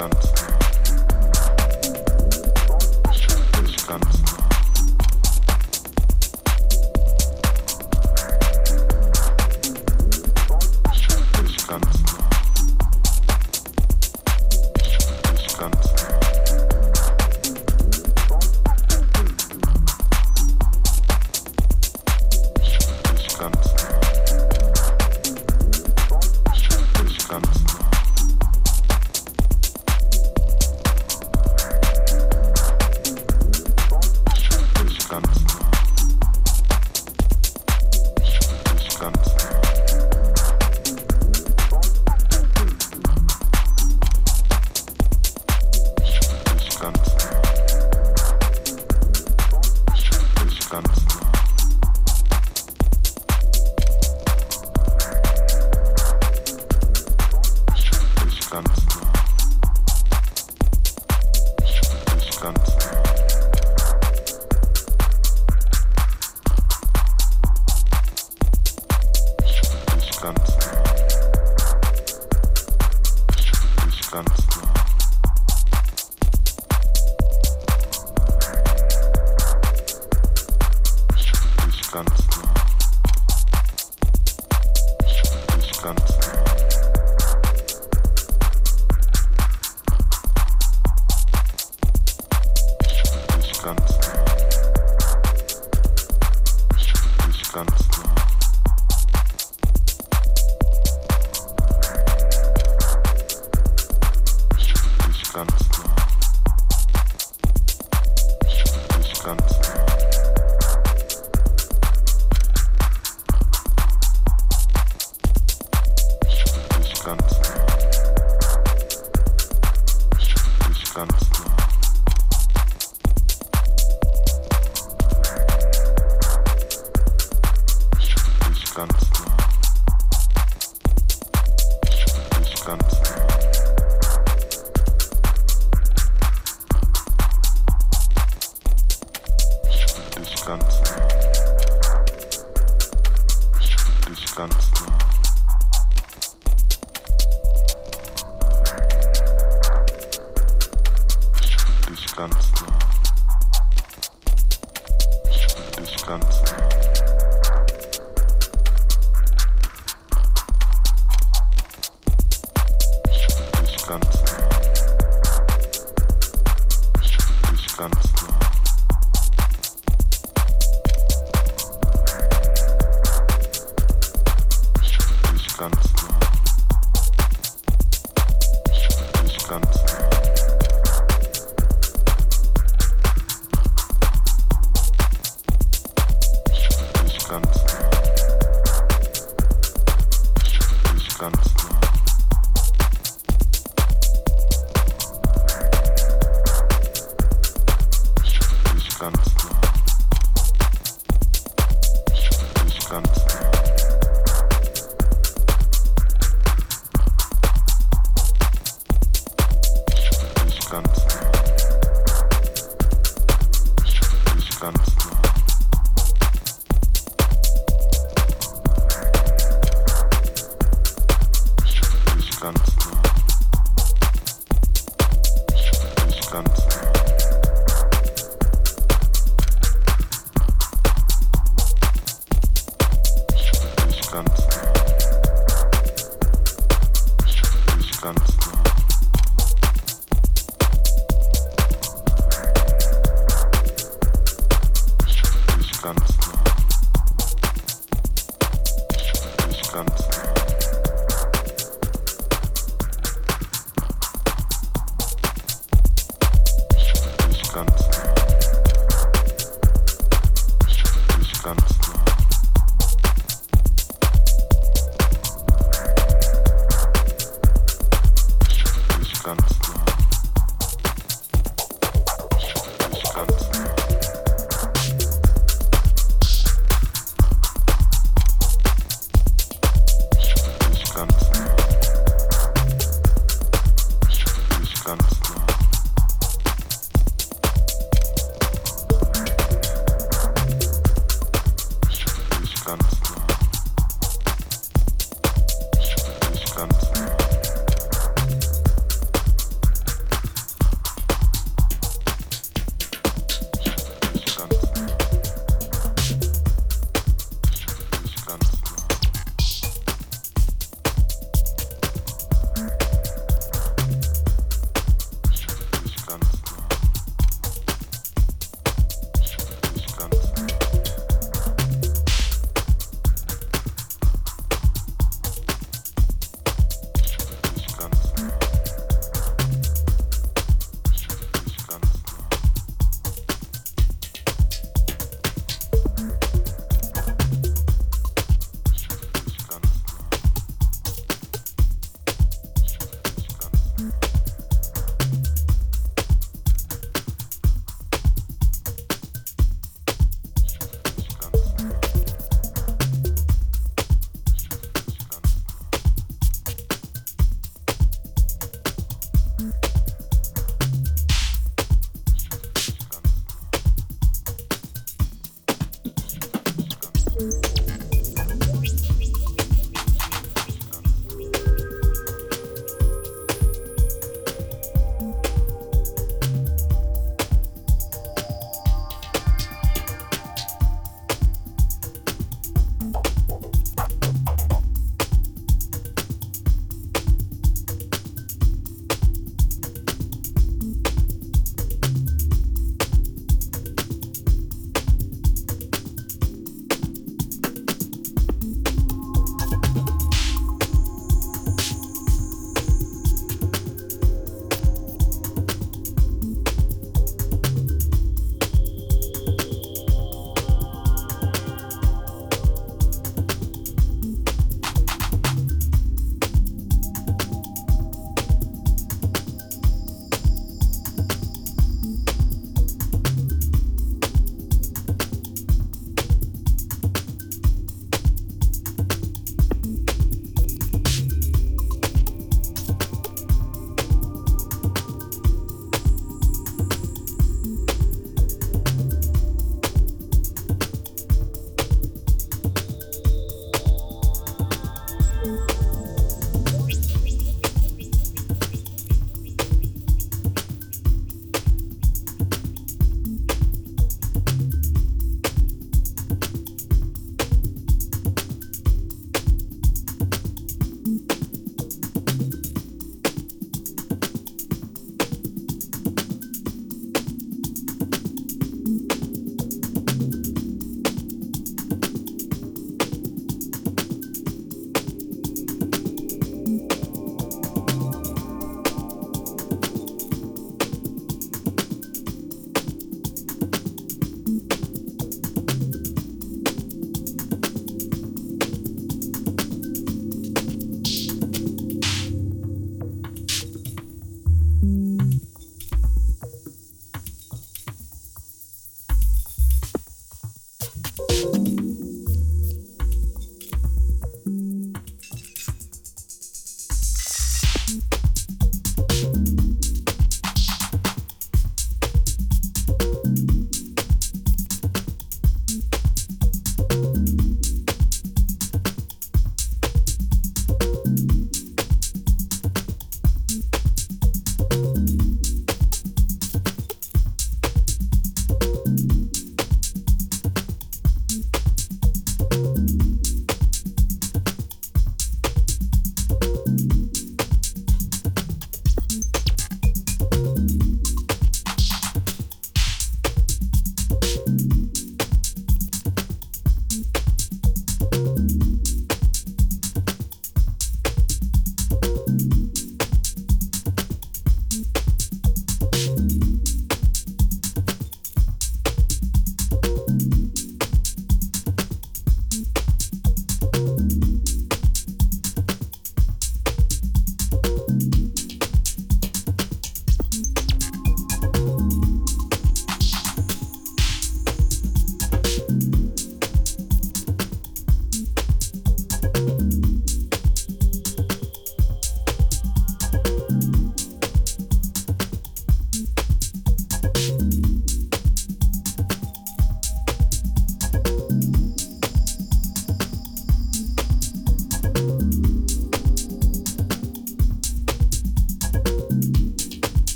ganz